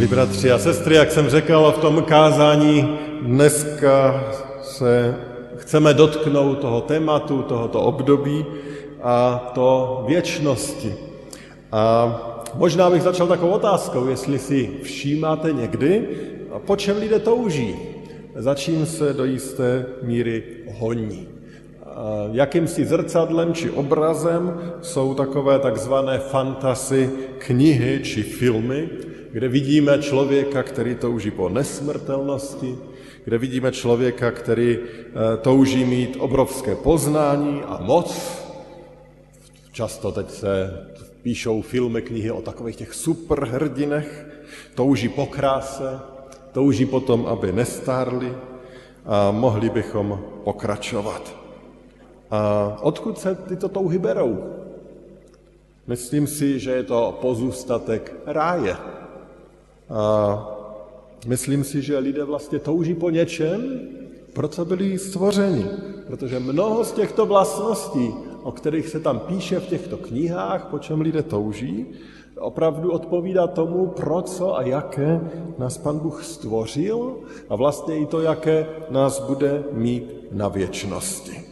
Milí bratři a sestry, jak jsem řekl v tom kázání, dneska se chceme dotknout toho tématu, tohoto období a to věčnosti. A možná bych začal takovou otázkou, jestli si všímáte někdy, po čem lidé touží, za čím se do jisté míry honí. Jakýmsi zrcadlem či obrazem jsou takové takzvané fantasy knihy či filmy, kde vidíme člověka, který touží po nesmrtelnosti, kde vidíme člověka, který eh, touží mít obrovské poznání a moc. Často teď se píšou filmy, knihy o takových těch superhrdinech, touží po kráse, touží potom, aby nestárli a mohli bychom pokračovat. A odkud se tyto touhy berou? Myslím si, že je to pozůstatek ráje. A myslím si, že lidé vlastně touží po něčem, pro co byli stvořeni. Protože mnoho z těchto vlastností, o kterých se tam píše v těchto knihách, po čem lidé touží, opravdu odpovídá tomu, pro co a jaké nás Pan Bůh stvořil a vlastně i to, jaké nás bude mít na věčnosti.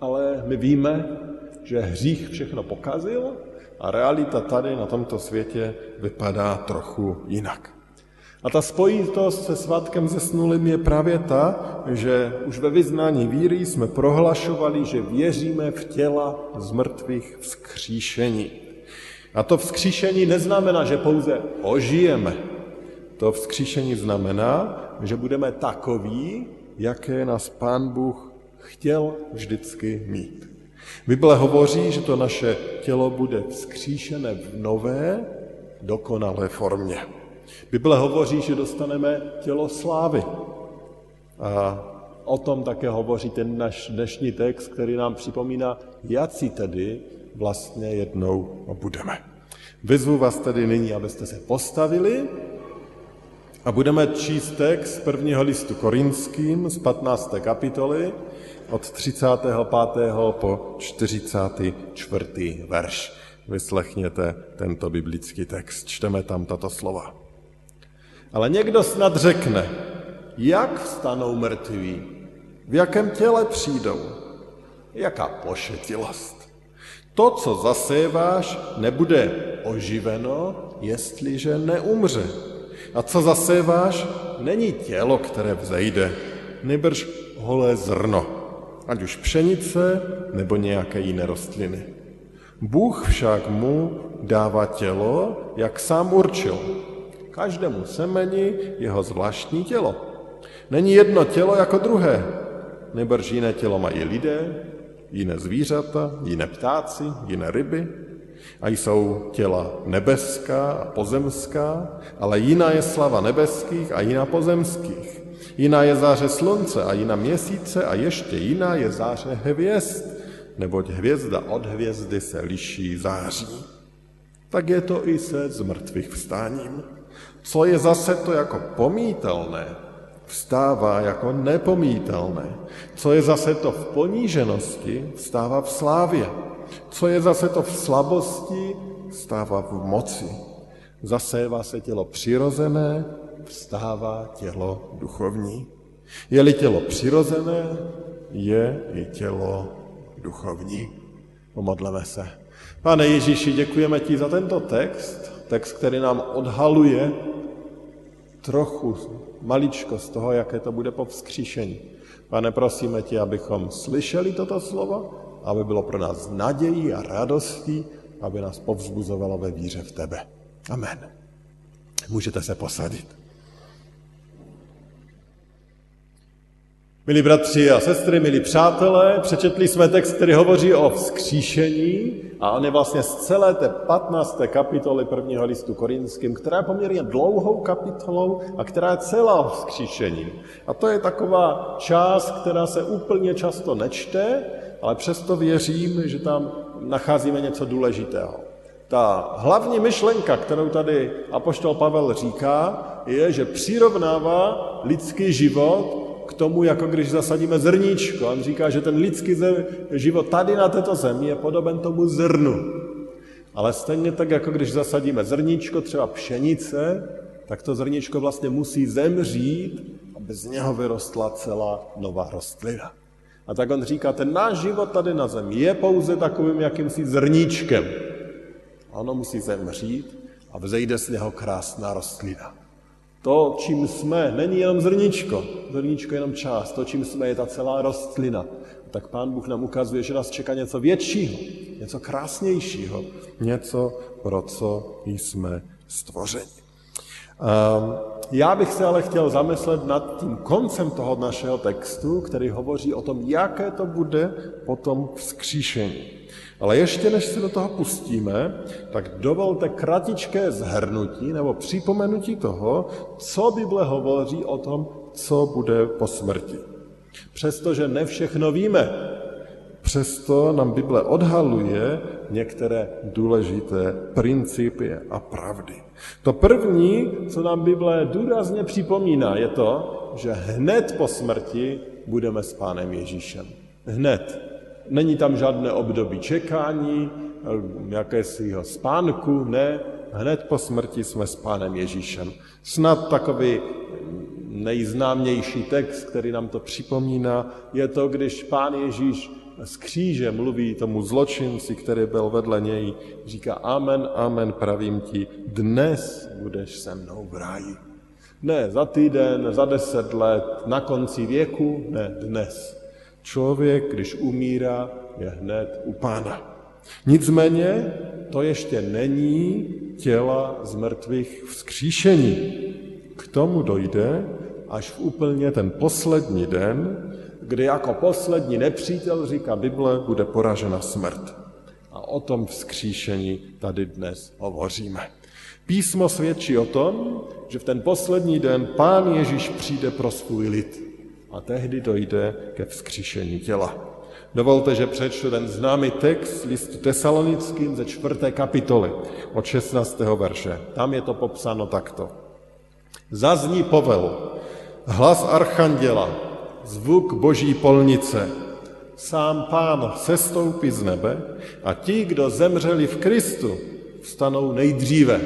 Ale my víme, že hřích všechno pokazil a realita tady na tomto světě vypadá trochu jinak. A ta spojitost se svatkem zesnulým je právě ta, že už ve vyznání víry jsme prohlašovali, že věříme v těla z mrtvých vzkříšení. A to vzkříšení neznamená, že pouze ožijeme. To vzkříšení znamená, že budeme takoví, jaké nás Pán Bůh chtěl vždycky mít. Bible hovoří, že to naše tělo bude vzkříšené v nové, dokonalé formě. Bible hovoří, že dostaneme tělo slávy. A o tom také hovoří ten náš dnešní text, který nám připomíná, si tedy vlastně jednou budeme. Vyzvu vás tedy nyní, abyste se postavili a budeme číst text prvního listu korinským z 15. kapitoly, od 35. po 44. verš. Vyslechněte tento biblický text. Čteme tam tato slova. Ale někdo snad řekne, jak vstanou mrtví, v jakém těle přijdou, jaká pošetilost. To, co zaséváš, nebude oživeno, jestliže neumře. A co zaséváš, není tělo, které vzejde, nebrž holé zrno ať už pšenice nebo nějaké jiné rostliny. Bůh však mu dává tělo, jak sám určil. Každému semeni jeho zvláštní tělo. Není jedno tělo jako druhé, nebrž jiné tělo mají lidé, jiné zvířata, jiné ptáci, jiné ryby. A jsou těla nebeská a pozemská, ale jiná je slava nebeských a jiná pozemských. Jiná je záře slunce a jiná měsíce a ještě jiná je záře hvězd, neboť hvězda od hvězdy se liší září. Tak je to i se zmrtvých vstáním. Co je zase to jako pomítelné, vstává jako nepomítelné. Co je zase to v poníženosti, vstává v slávě. Co je zase to v slabosti, vstává v moci. Zasévá se tělo přirozené, vstává tělo duchovní. Je-li tělo přirozené, je i tělo duchovní. Pomodleme se. Pane Ježíši, děkujeme ti za tento text, text, který nám odhaluje trochu maličko z toho, jaké to bude po vzkříšení. Pane, prosíme tě, abychom slyšeli toto slovo, aby bylo pro nás nadějí a radostí, aby nás povzbuzovalo ve víře v tebe. Amen. Můžete se posadit. Milí bratři a sestry, milí přátelé, přečetli jsme text, který hovoří o vzkříšení a on je vlastně z celé té 15. kapitoly prvního listu korinským, která je poměrně dlouhou kapitolou a která je celá vzkříšení. A to je taková část, která se úplně často nečte, ale přesto věřím, že tam nacházíme něco důležitého. Ta hlavní myšlenka, kterou tady apoštol Pavel říká, je, že přirovnává lidský život tomu, jako když zasadíme zrníčko. On říká, že ten lidský život tady na této zemi je podoben tomu zrnu. Ale stejně tak, jako když zasadíme zrníčko, třeba pšenice, tak to zrníčko vlastně musí zemřít, aby z něho vyrostla celá nová rostlina. A tak on říká, ten náš život tady na zemi je pouze takovým jakýmsi zrníčkem. Ono musí zemřít a vzejde z něho krásná rostlina. To, čím jsme, není jenom zrničko. Zrničko je jenom část. To, čím jsme, je ta celá rostlina. Tak Pán Bůh nám ukazuje, že nás čeká něco většího, něco krásnějšího, něco, pro co jsme stvořeni. Ehm, já bych se ale chtěl zamyslet nad tím koncem toho našeho textu, který hovoří o tom, jaké to bude potom vzkříšení. Ale ještě než se do toho pustíme, tak dovolte kratičké zhrnutí nebo připomenutí toho, co Bible hovoří o tom, co bude po smrti. Přestože ne všechno víme, přesto nám Bible odhaluje některé důležité principy a pravdy. To první, co nám Bible důrazně připomíná, je to, že hned po smrti budeme s Pánem Ježíšem. Hned. Není tam žádné období čekání, jakésiho spánku, ne. Hned po smrti jsme s Pánem Ježíšem. Snad takový nejznámější text, který nám to připomíná, je to, když Pán Ježíš z kříže mluví tomu zločinci, který byl vedle něj, říká amen, amen, pravím ti, dnes budeš se mnou v ráji. Ne za týden, za deset let, na konci věku, ne dnes. Člověk, když umírá, je hned u pána. Nicméně to ještě není těla z mrtvých vzkříšení. K tomu dojde až v úplně ten poslední den, kdy jako poslední nepřítel, říká Bible, bude poražena smrt. A o tom vzkříšení tady dnes hovoříme. Písmo svědčí o tom, že v ten poslední den Pán Ježíš přijde pro svůj lid a tehdy dojde ke vzkříšení těla. Dovolte, že přečtu ten známý text listu tesalonickým ze čtvrté kapitoly od 16. verše. Tam je to popsáno takto. Zazní povel, hlas archanděla, zvuk boží polnice, sám pán sestoupí z nebe a ti, kdo zemřeli v Kristu, vstanou nejdříve.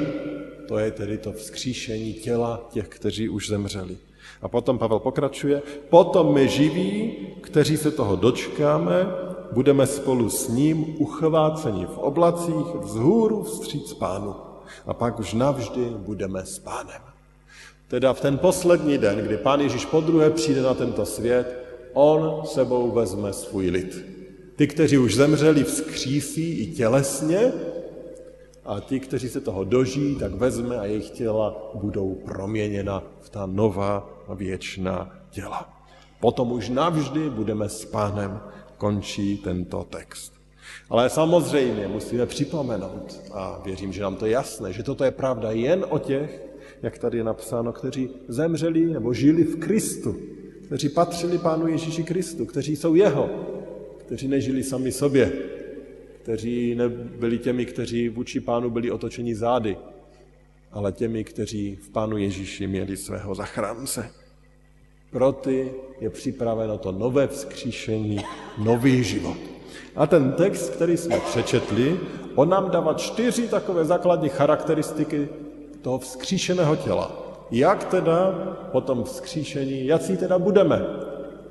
To je tedy to vzkříšení těla těch, kteří už zemřeli. A potom Pavel pokračuje, potom my živí, kteří se toho dočkáme, budeme spolu s ním uchváceni v oblacích vzhůru vstříc pánu. A pak už navždy budeme s pánem. Teda v ten poslední den, kdy pán Ježíš po druhé přijde na tento svět, on sebou vezme svůj lid. Ty, kteří už zemřeli, vzkřísí i tělesně, a ti, kteří se toho dožijí, tak vezme a jejich těla budou proměněna v ta nová věčná těla. Potom už navždy budeme s pánem, končí tento text. Ale samozřejmě musíme připomenout, a věřím, že nám to je jasné, že toto je pravda jen o těch, jak tady je napsáno, kteří zemřeli nebo žili v Kristu, kteří patřili Pánu Ježíši Kristu, kteří jsou Jeho, kteří nežili sami sobě, kteří nebyli těmi, kteří vůči pánu byli otočeni zády, ale těmi, kteří v pánu Ježíši měli svého zachránce. Pro ty je připraveno to nové vzkříšení, nový život. A ten text, který jsme přečetli, on nám dává čtyři takové základní charakteristiky toho vzkříšeného těla. Jak teda po tom vzkříšení, jaký teda budeme?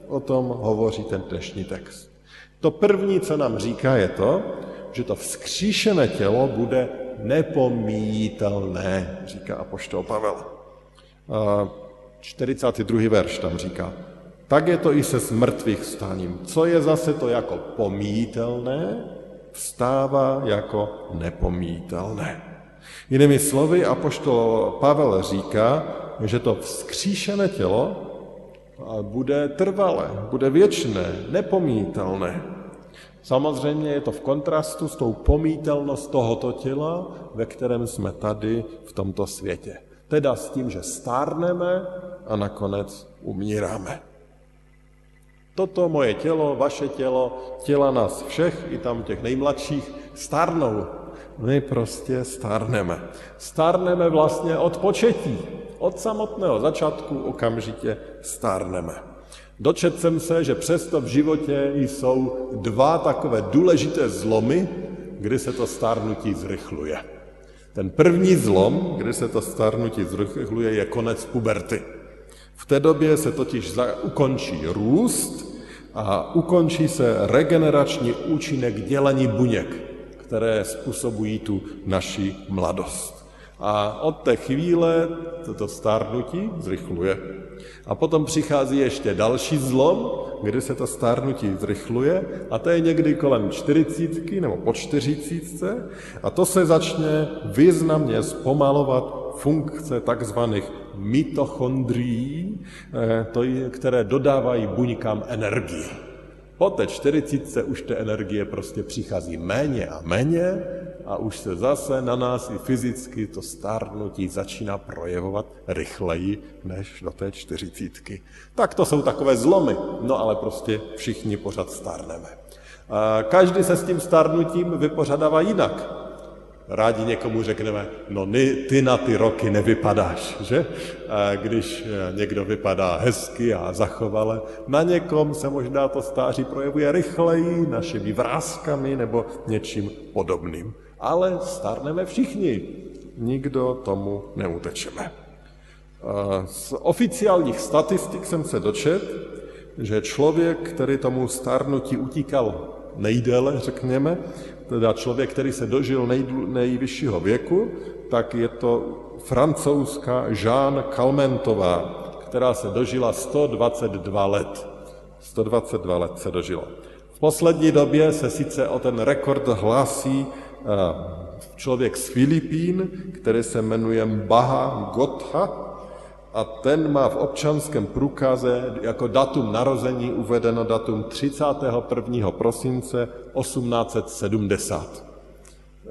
O tom hovoří ten dnešní text. To první, co nám říká, je to, že to vzkříšené tělo bude nepomítelné, říká apoštol Pavel. 42. verš tam říká. Tak je to i se smrtvých stáním. Co je zase to jako pomítelné, vstává jako nepomítelné. Jinými slovy, apoštol Pavel říká, že to vzkříšené tělo bude trvalé, bude věčné, nepomítelné. Samozřejmě je to v kontrastu s tou pomítelnost tohoto těla, ve kterém jsme tady v tomto světě. Teda s tím, že stárneme a nakonec umíráme. Toto moje tělo, vaše tělo, těla nás všech, i tam těch nejmladších, stárnou. My prostě stárneme. Stárneme vlastně od početí. Od samotného začátku okamžitě stárneme. Dočet jsem se, že přesto v životě jsou dva takové důležité zlomy, kdy se to stárnutí zrychluje. Ten první zlom, kdy se to stárnutí zrychluje, je konec puberty. V té době se totiž ukončí růst a ukončí se regenerační účinek dělení buněk, které způsobují tu naši mladost. A od té chvíle toto stárnutí zrychluje. A potom přichází ještě další zlom, kdy se to stárnutí zrychluje a to je někdy kolem čtyřicítky nebo po čtyřicítce a to se začne významně zpomalovat funkce takzvaných mitochondrií, eh, které dodávají buňkám energii. Po té čtyřicítce už té energie prostě přichází méně a méně a už se zase na nás i fyzicky to stárnutí začíná projevovat rychleji než do té čtyřicítky. Tak to jsou takové zlomy, no ale prostě všichni pořád stárneme. Každý se s tím stárnutím vypořádává jinak rádi někomu řekneme, no ty na ty roky nevypadáš, že? Když eh, někdo vypadá hezky a zachovale, na někom se možná to stáří projevuje rychleji, našimi vrázkami nebo něčím podobným. Ale stárneme všichni, nikdo tomu neutečeme. Z oficiálních statistik jsem se dočet, že člověk, který tomu stárnutí utíkal nejdéle, řekněme, teda člověk, který se dožil nej, nejvyššího věku, tak je to francouzská Jeanne Kalmentová, která se dožila 122 let. 122 let se dožila. V poslední době se sice o ten rekord hlásí člověk z Filipín, který se jmenuje Baha Gotha, a ten má v občanském průkaze jako datum narození uvedeno datum 31. prosince 1870.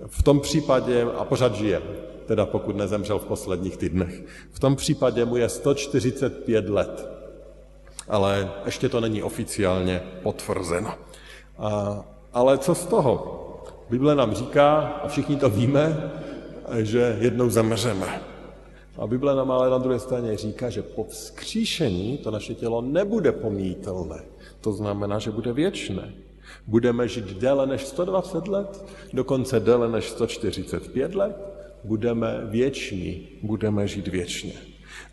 V tom případě, a pořád žije, teda pokud nezemřel v posledních týdnech, v tom případě mu je 145 let. Ale ještě to není oficiálně potvrzeno. A, ale co z toho? Bible nám říká, a všichni to víme, že jednou zemřeme. A Bible nám ale na druhé straně říká, že po vzkříšení to naše tělo nebude pomítelné. To znamená, že bude věčné. Budeme žít déle než 120 let, dokonce déle než 145 let, budeme věční, budeme žít věčně.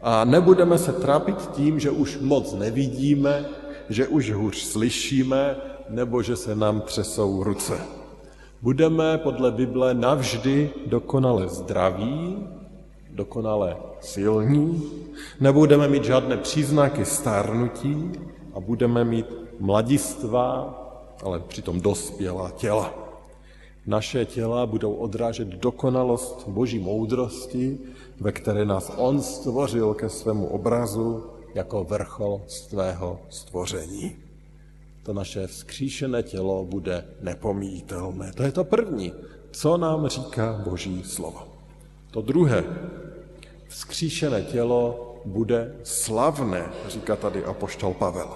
A nebudeme se trápit tím, že už moc nevidíme, že už hůř slyšíme, nebo že se nám třesou ruce. Budeme podle Bible navždy dokonale zdraví, dokonale silní, nebudeme mít žádné příznaky stárnutí a budeme mít mladistvá, ale přitom dospělá těla. Naše těla budou odrážet dokonalost Boží moudrosti, ve které nás On stvořil ke svému obrazu jako vrchol svého stvoření. To naše vzkříšené tělo bude nepomítelné. To je to první, co nám říká Boží slovo. To druhé, vzkříšené tělo bude slavné, říká tady apoštol Pavel.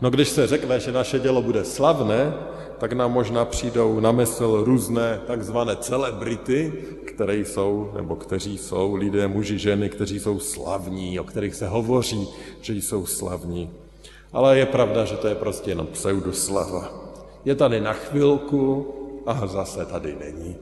No když se řekne, že naše tělo bude slavné, tak nám možná přijdou na mysl různé takzvané celebrity, které jsou, nebo kteří jsou lidé, muži, ženy, kteří jsou slavní, o kterých se hovoří, že jsou slavní. Ale je pravda, že to je prostě jenom pseudoslava. Je tady na chvilku a zase tady není.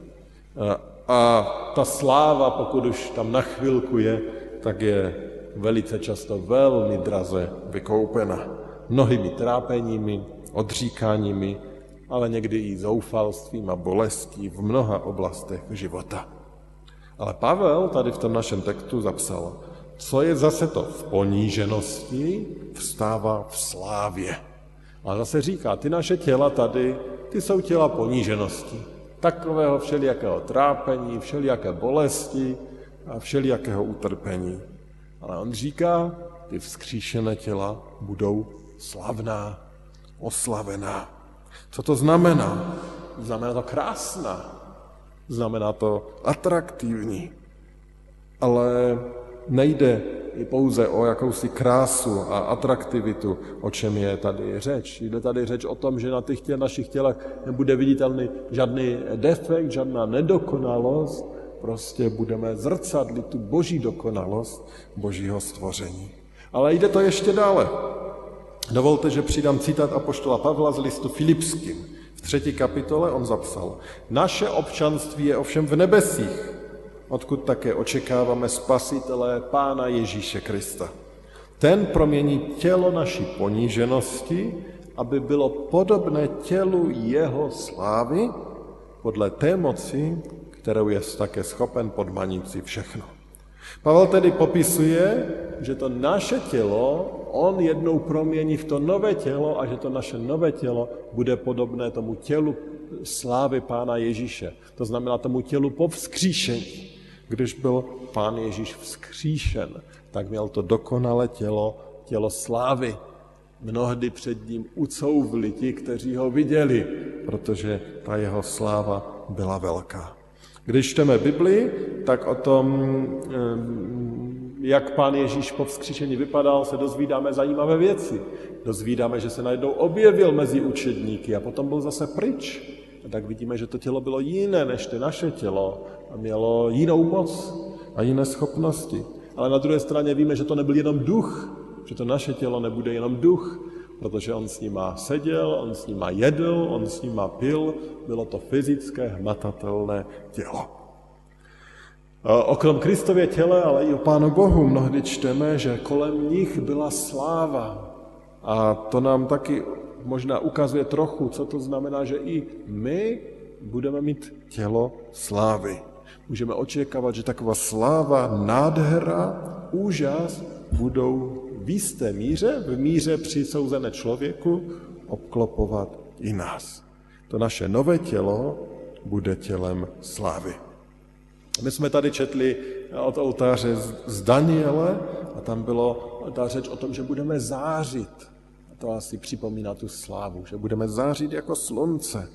A ta sláva, pokud už tam na chvilku je, tak je velice často velmi draze vykoupena. Mnohými trápeními, odříkáními, ale někdy i zoufalstvím a bolestí v mnoha oblastech života. Ale Pavel tady v tom našem textu zapsal, co je zase to v poníženosti, vstává v slávě. A zase říká, ty naše těla tady, ty jsou těla poníženosti takového všelijakého trápení, všelijaké bolesti a všelijakého utrpení. Ale on říká, ty vzkříšené těla budou slavná, oslavená. Co to znamená? Znamená to krásná, znamená to atraktivní, ale nejde i pouze o jakousi krásu a atraktivitu, o čem je tady řeč. Jde tady řeč o tom, že na těch těl, našich tělech nebude viditelný žádný defekt, žádná nedokonalost, prostě budeme zrcadlit tu boží dokonalost božího stvoření. Ale jde to ještě dále. Dovolte, že přidám citát apoštola Pavla z listu Filipským. V třetí kapitole on zapsal, naše občanství je ovšem v nebesích, odkud také očekáváme spasitele Pána Ježíše Krista. Ten promění tělo naší poníženosti, aby bylo podobné tělu jeho slávy, podle té moci, kterou je také schopen podmanit si všechno. Pavel tedy popisuje, že to naše tělo on jednou promění v to nové tělo a že to naše nové tělo bude podobné tomu tělu slávy Pána Ježíše. To znamená tomu tělu po vzkříšení. Když byl Pán Ježíš vzkříšen, tak měl to dokonalé tělo, tělo slávy. Mnohdy před ním ucouvli ti, kteří ho viděli, protože ta jeho sláva byla velká. Když čteme Bibli, tak o tom, jak pán Ježíš po vzkříšení vypadal, se dozvídáme zajímavé věci. Dozvídáme, že se najednou objevil mezi učedníky a potom byl zase pryč. Tak vidíme, že to tělo bylo jiné než to naše tělo a mělo jinou moc a jiné schopnosti. Ale na druhé straně víme, že to nebyl jenom duch, že to naše tělo nebude jenom duch, protože on s nima seděl, on s nima jedl, on s nima pil, bylo to fyzické, hmatatelné tělo. Okrom Kristově těle, ale i o Pánu Bohu mnohdy čteme, že kolem nich byla sláva. A to nám taky možná ukazuje trochu, co to znamená, že i my budeme mít tělo slávy. Můžeme očekávat, že taková sláva, nádhera, úžas budou v jisté míře, v míře přisouzené člověku, obklopovat i nás. To naše nové tělo bude tělem slávy. My jsme tady četli od oltáře z Daniele a tam bylo ta řeč o tom, že budeme zářit. To asi připomíná tu slávu, že budeme zářit jako slunce.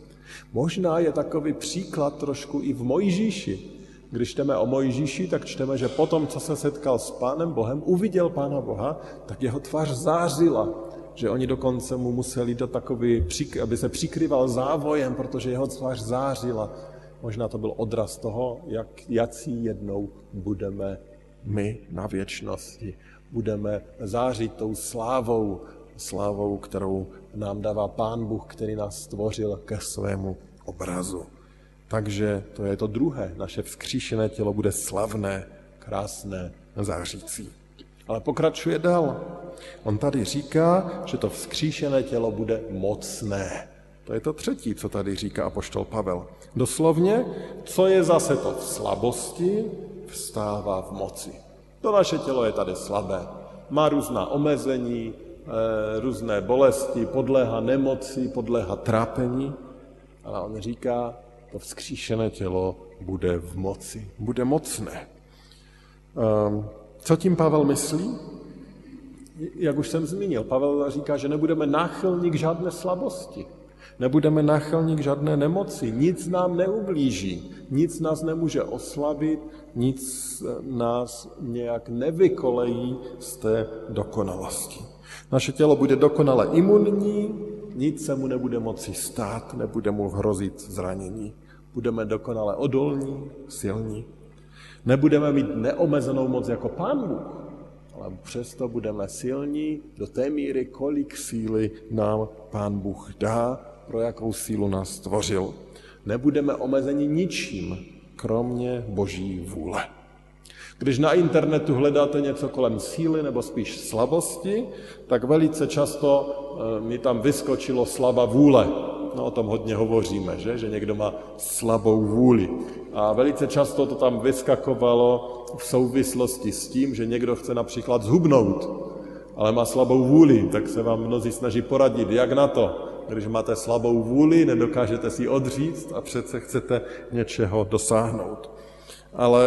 Možná je takový příklad trošku i v Mojžíši. Když čteme o Mojžíši, tak čteme, že potom, co se setkal s Pánem Bohem, uviděl Pána Boha, tak jeho tvář zářila. Že oni dokonce mu museli do takový, aby se přikryval závojem, protože jeho tvář zářila. Možná to byl odraz toho, jak, jací jednou budeme my na věčnosti. Budeme zářit tou slávou, slávou, kterou nám dává Pán Bůh, který nás stvořil ke svému obrazu. Takže to je to druhé. Naše vzkříšené tělo bude slavné, krásné, zářící. Ale pokračuje dál. On tady říká, že to vzkříšené tělo bude mocné. To je to třetí, co tady říká apoštol Pavel. Doslovně, co je zase to v slabosti, vstává v moci. To naše tělo je tady slabé. Má různá omezení, různé bolesti, podléhá nemoci, podléhá trápení. Ale on říká, to vzkříšené tělo bude v moci, bude mocné. Ehm, co tím Pavel myslí? Jak už jsem zmínil, Pavel říká, že nebudeme náchylní k žádné slabosti. Nebudeme náchylní k žádné nemoci, nic nám neublíží, nic nás nemůže oslabit, nic nás nějak nevykolejí z té dokonalosti. Naše tělo bude dokonale imunní, nic se mu nebude moci stát, nebude mu hrozit zranění. Budeme dokonale odolní, silní. Nebudeme mít neomezenou moc jako Pán Bůh, ale přesto budeme silní do té míry, kolik síly nám Pán Bůh dá, pro jakou sílu nás stvořil. Nebudeme omezeni ničím, kromě Boží vůle. Když na internetu hledáte něco kolem síly nebo spíš slabosti, tak velice často eh, mi tam vyskočilo slaba vůle. No o tom hodně hovoříme, že? že někdo má slabou vůli. A velice často to tam vyskakovalo v souvislosti s tím, že někdo chce například zhubnout, ale má slabou vůli, tak se vám mnozí snaží poradit, jak na to. Když máte slabou vůli, nedokážete si odříct a přece chcete něčeho dosáhnout. Ale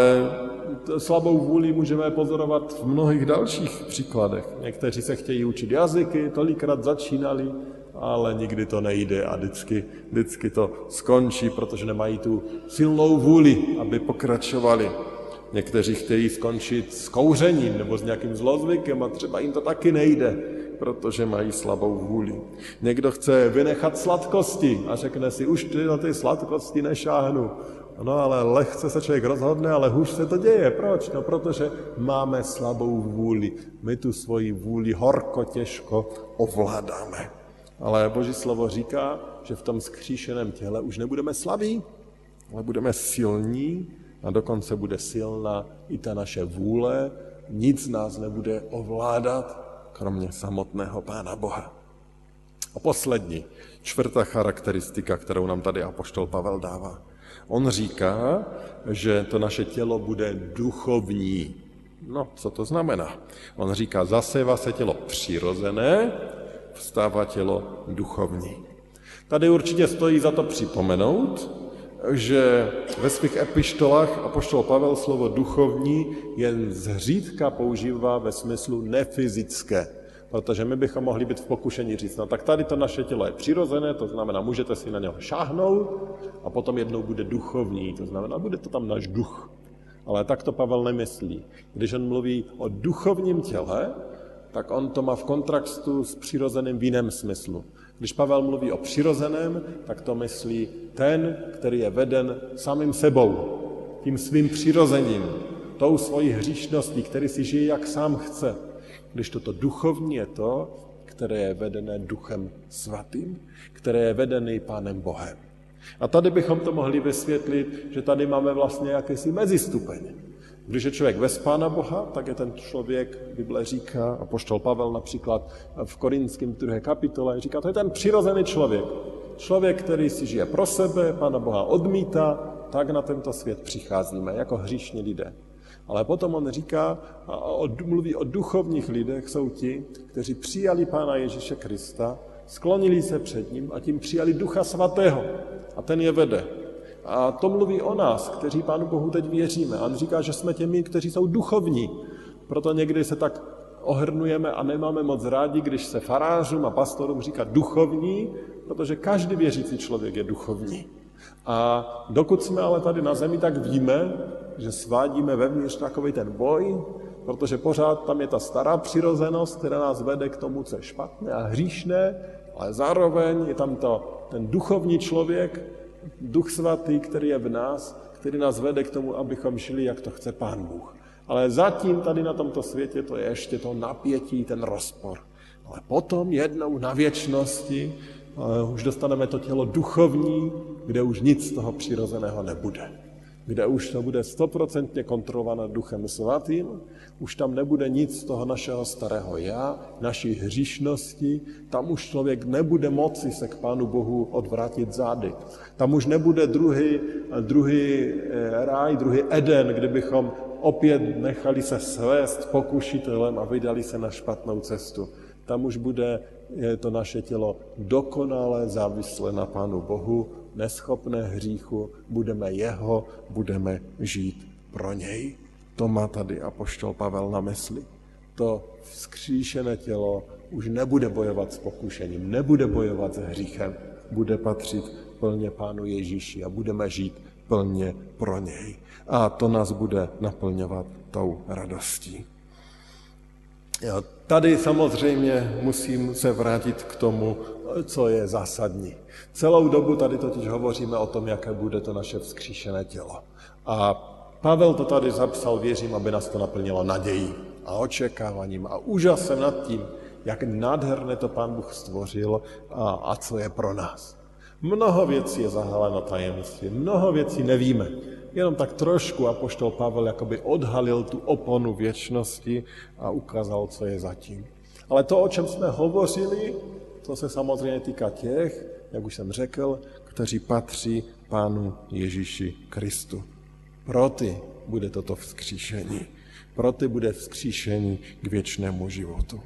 slabou vůli můžeme pozorovat v mnohých dalších příkladech. Někteří se chtějí učit jazyky, tolikrát začínali, ale nikdy to nejde a vždycky, vždycky to skončí, protože nemají tu silnou vůli, aby pokračovali. Někteří chtějí skončit s kouřením nebo s nějakým zlozvykem a třeba jim to taky nejde, protože mají slabou vůli. Někdo chce vynechat sladkosti a řekne si, už ty na ty sladkosti nešáhnu. No ale lehce se člověk rozhodne, ale hůř se to děje. Proč? No protože máme slabou vůli. My tu svoji vůli horko těžko ovládáme. Ale Boží slovo říká, že v tom skříšeném těle už nebudeme slabí, ale budeme silní a dokonce bude silná i ta naše vůle. Nic nás nebude ovládat, kromě samotného Pána Boha. A poslední, čtvrtá charakteristika, kterou nám tady Apoštol Pavel dává. On říká, že to naše tělo bude duchovní. No, co to znamená? On říká, zaseva se tělo přirozené, vstává tělo duchovní. Tady určitě stojí za to připomenout, že ve svých epištolách apoštol Pavel slovo duchovní jen zřídka používá ve smyslu nefyzické. Protože my bychom mohli být v pokušení říct, no tak tady to naše tělo je přirozené, to znamená, můžete si na něho šáhnout a potom jednou bude duchovní, to znamená, bude to tam náš duch. Ale tak to Pavel nemyslí. Když on mluví o duchovním těle, tak on to má v kontrastu s přirozeným v jiném smyslu. Když Pavel mluví o přirozeném, tak to myslí ten, který je veden samým sebou, tím svým přirozením, tou svojí hříšností, který si žije, jak sám chce. Když toto duchovní je to, které je vedené duchem svatým, které je vedené Pánem Bohem. A tady bychom to mohli vysvětlit, že tady máme vlastně jakýsi mezistupeň. Když je člověk bez Pána Boha, tak je ten člověk, Bible říká, a poštol Pavel například v Korinském druhé kapitole, říká, to je ten přirozený člověk. Člověk, který si žije pro sebe, Pána Boha odmítá, tak na tento svět přicházíme jako hříšní lidé. Ale potom on říká, a mluví o duchovních lidech, jsou ti, kteří přijali Pána Ježíše Krista, sklonili se před ním a tím přijali Ducha Svatého. A ten je vede. A to mluví o nás, kteří Pánu Bohu teď věříme. A on říká, že jsme těmi, kteří jsou duchovní. Proto někdy se tak ohrnujeme a nemáme moc rádi, když se farářům a pastorům říká duchovní, protože každý věřící člověk je duchovní. A dokud jsme ale tady na zemi, tak víme, že svádíme vevnitř takový ten boj, protože pořád tam je ta stará přirozenost, která nás vede k tomu, co je špatné a hříšné, ale zároveň je tam to, ten duchovní člověk, duch svatý, který je v nás, který nás vede k tomu, abychom šli, jak to chce Pán Bůh. Ale zatím tady na tomto světě to je ještě to napětí, ten rozpor. Ale potom jednou na věčnosti uh, už dostaneme to tělo duchovní, kde už nic z toho přirozeného nebude kde už to bude stoprocentně kontrolované duchem svatým, už tam nebude nic z toho našeho starého já, naší hříšnosti, tam už člověk nebude moci se k Pánu Bohu odvrátit zády. Tam už nebude druhý, druhý eh, ráj, druhý Eden, kdybychom opět nechali se svést pokušitelem a vydali se na špatnou cestu. Tam už bude to naše tělo dokonale závislé na Pánu Bohu, neschopné hříchu, budeme jeho, budeme žít pro něj. To má tady apoštol Pavel na mysli. To vzkříšené tělo už nebude bojovat s pokušením, nebude bojovat s hříchem, bude patřit plně Pánu Ježíši a budeme žít plně pro něj. A to nás bude naplňovat tou radostí. Tady samozřejmě musím se vrátit k tomu, co je zásadní. Celou dobu tady totiž hovoříme o tom, jaké bude to naše vzkříšené tělo. A Pavel to tady zapsal, věřím, aby nás to naplnilo nadějí a očekáváním a úžasem nad tím, jak nádherné to Pán Bůh stvořil a, a co je pro nás. Mnoho věcí je zahaleno tajemství, mnoho věcí nevíme. Jenom tak trošku apoštol Pavel jakoby odhalil tu oponu věčnosti a ukázal, co je zatím. Ale to, o čem jsme hovořili, to se samozřejmě týká těch, jak už jsem řekl, kteří patří Pánu Ježíši Kristu. Pro ty bude toto vzkříšení. Pro ty bude vzkříšení k věčnému životu.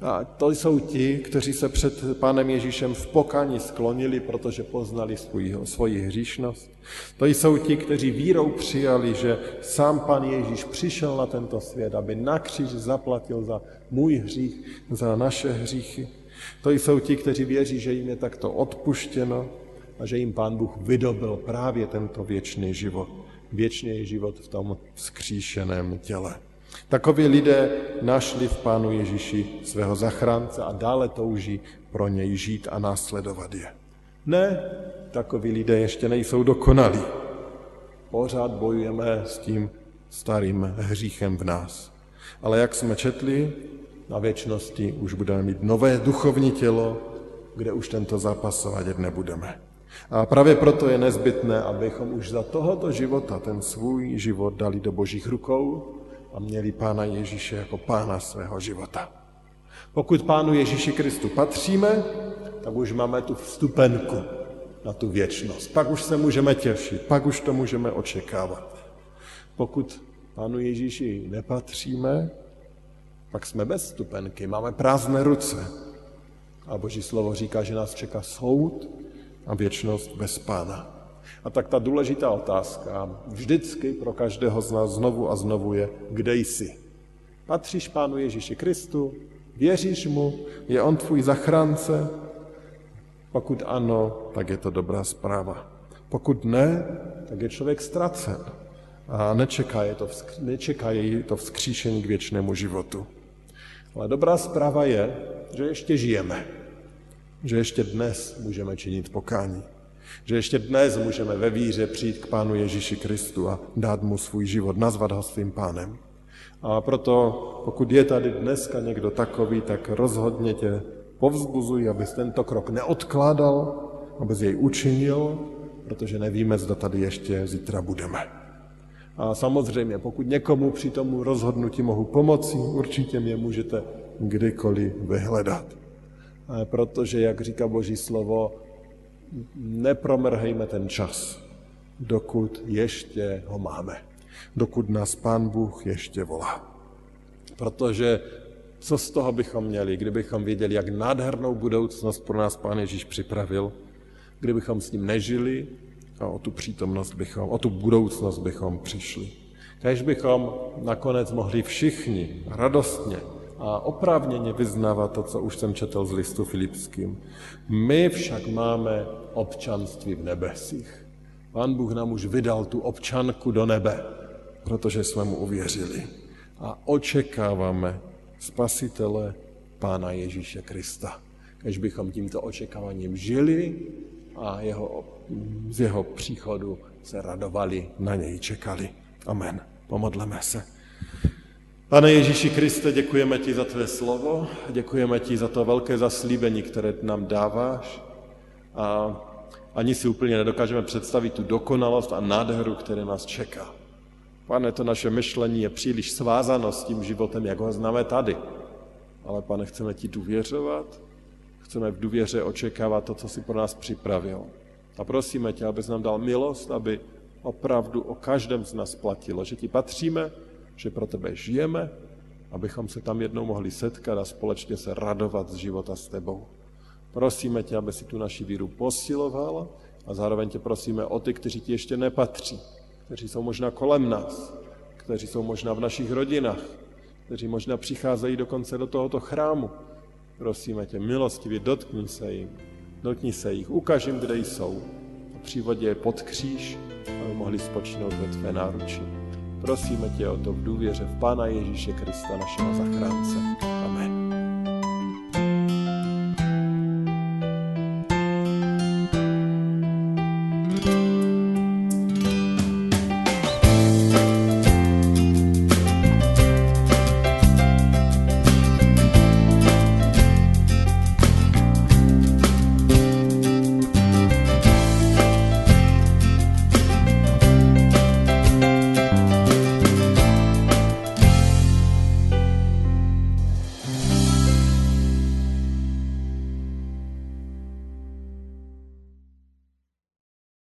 A to jsou ti, kteří se před Pánem Ježíšem v pokání sklonili, protože poznali svůj, svoji hříšnost. To jsou ti, kteří vírou přijali, že sám Pán Ježíš přišel na tento svět, aby na kříž zaplatil za můj hřích, za naše hříchy. To jsou ti, kteří věří, že jim je takto odpuštěno a že jim Pán Bůh vydobil právě tento věčný život. Věčný život v tom vzkříšeném těle. Takoví lidé našli v Pánu Ježíši svého zachránce a dále touží pro něj žít a následovat je. Ne, takoví lidé ještě nejsou dokonalí. Pořád bojujeme s tím starým hříchem v nás. Ale jak jsme četli, na věčnosti už budeme mít nové duchovní tělo, kde už tento zápas svádět nebudeme. A právě proto je nezbytné, abychom už za tohoto života ten svůj život dali do božích rukou a měli Pána Ježíše jako Pána svého života. Pokud Pánu Ježíši Kristu patříme, tak už máme tu vstupenku na tu věčnost. Pak už se můžeme těšit, pak už to můžeme očekávat. Pokud Pánu Ježíši nepatříme, pak jsme bez vstupenky, máme prázdné ruce. A Boží slovo říká, že nás čeká soud a věčnost bez Pána. A tak ta důležitá otázka vždycky pro každého z nás znovu a znovu je, kde jsi? Patříš Pánu Ježíši Kristu? Věříš mu? Je on tvůj zachránce? Pokud ano, tak je to dobrá zpráva. Pokud ne, tak je člověk ztracen a nečeká, je to, nečeká jej to vzkříšení k věčnému životu. Ale dobrá zpráva je, že ještě žijeme, že ještě dnes můžeme činit pokání. Že ještě dnes můžeme ve víře přijít k Pánu Ježíši Kristu a dát mu svůj život, nazvat ho svým pánem. A proto, pokud je tady dneska někdo takový, tak rozhodně tě povzbuzuji, abys tento krok neodkládal, abys jej učinil, protože nevíme, zda tady ještě zítra budeme. A samozřejmě, pokud někomu při tomu rozhodnutí mohu pomoci, určitě mě můžete kdykoliv vyhledat. Protože, jak říká Boží slovo, nepromrhejme ten čas, dokud ještě ho máme, dokud nás Pán Bůh ještě volá. Protože co z toho bychom měli, kdybychom věděli, jak nádhernou budoucnost pro nás Pán Ježíš připravil, kdybychom s ním nežili a o tu přítomnost bychom, o tu budoucnost bychom přišli. Kež bychom nakonec mohli všichni radostně a oprávněně vyznávat to, co už jsem četl z listu Filipským. My však máme občanství v nebesích. Pán Bůh nám už vydal tu občanku do nebe, protože jsme mu uvěřili. A očekáváme spasitele Pána Ježíše Krista. Kež bychom tímto očekáváním žili a jeho, z jeho příchodu se radovali, na něj čekali. Amen. Pomodleme se. Pane Ježíši Kriste, děkujeme ti za tvé slovo, děkujeme ti za to velké zaslíbení, které nám dáváš a ani si úplně nedokážeme představit tu dokonalost a nádheru, které nás čeká. Pane, to naše myšlení je příliš svázáno s tím životem, jak ho známe tady. Ale pane, chceme ti důvěřovat, chceme v důvěře očekávat to, co jsi pro nás připravil. A prosíme tě, abys nám dal milost, aby opravdu o každém z nás platilo, že ti patříme, že pro tebe žijeme, abychom se tam jednou mohli setkat a společně se radovat z života s tebou. Prosíme tě, aby si tu naši víru posiloval a zároveň tě prosíme o ty, kteří ti ještě nepatří, kteří jsou možná kolem nás, kteří jsou možná v našich rodinách, kteří možná přicházejí dokonce do tohoto chrámu. Prosíme tě, milostivě, dotkni se jim, dotkni se jich, ukaž jim, kde jsou a přivodě je pod kříž, aby mohli spočinout ve tvé náručí. Prosíme tě o to v důvěře v Pána Ježíše Krista, našeho zachránce. Amen.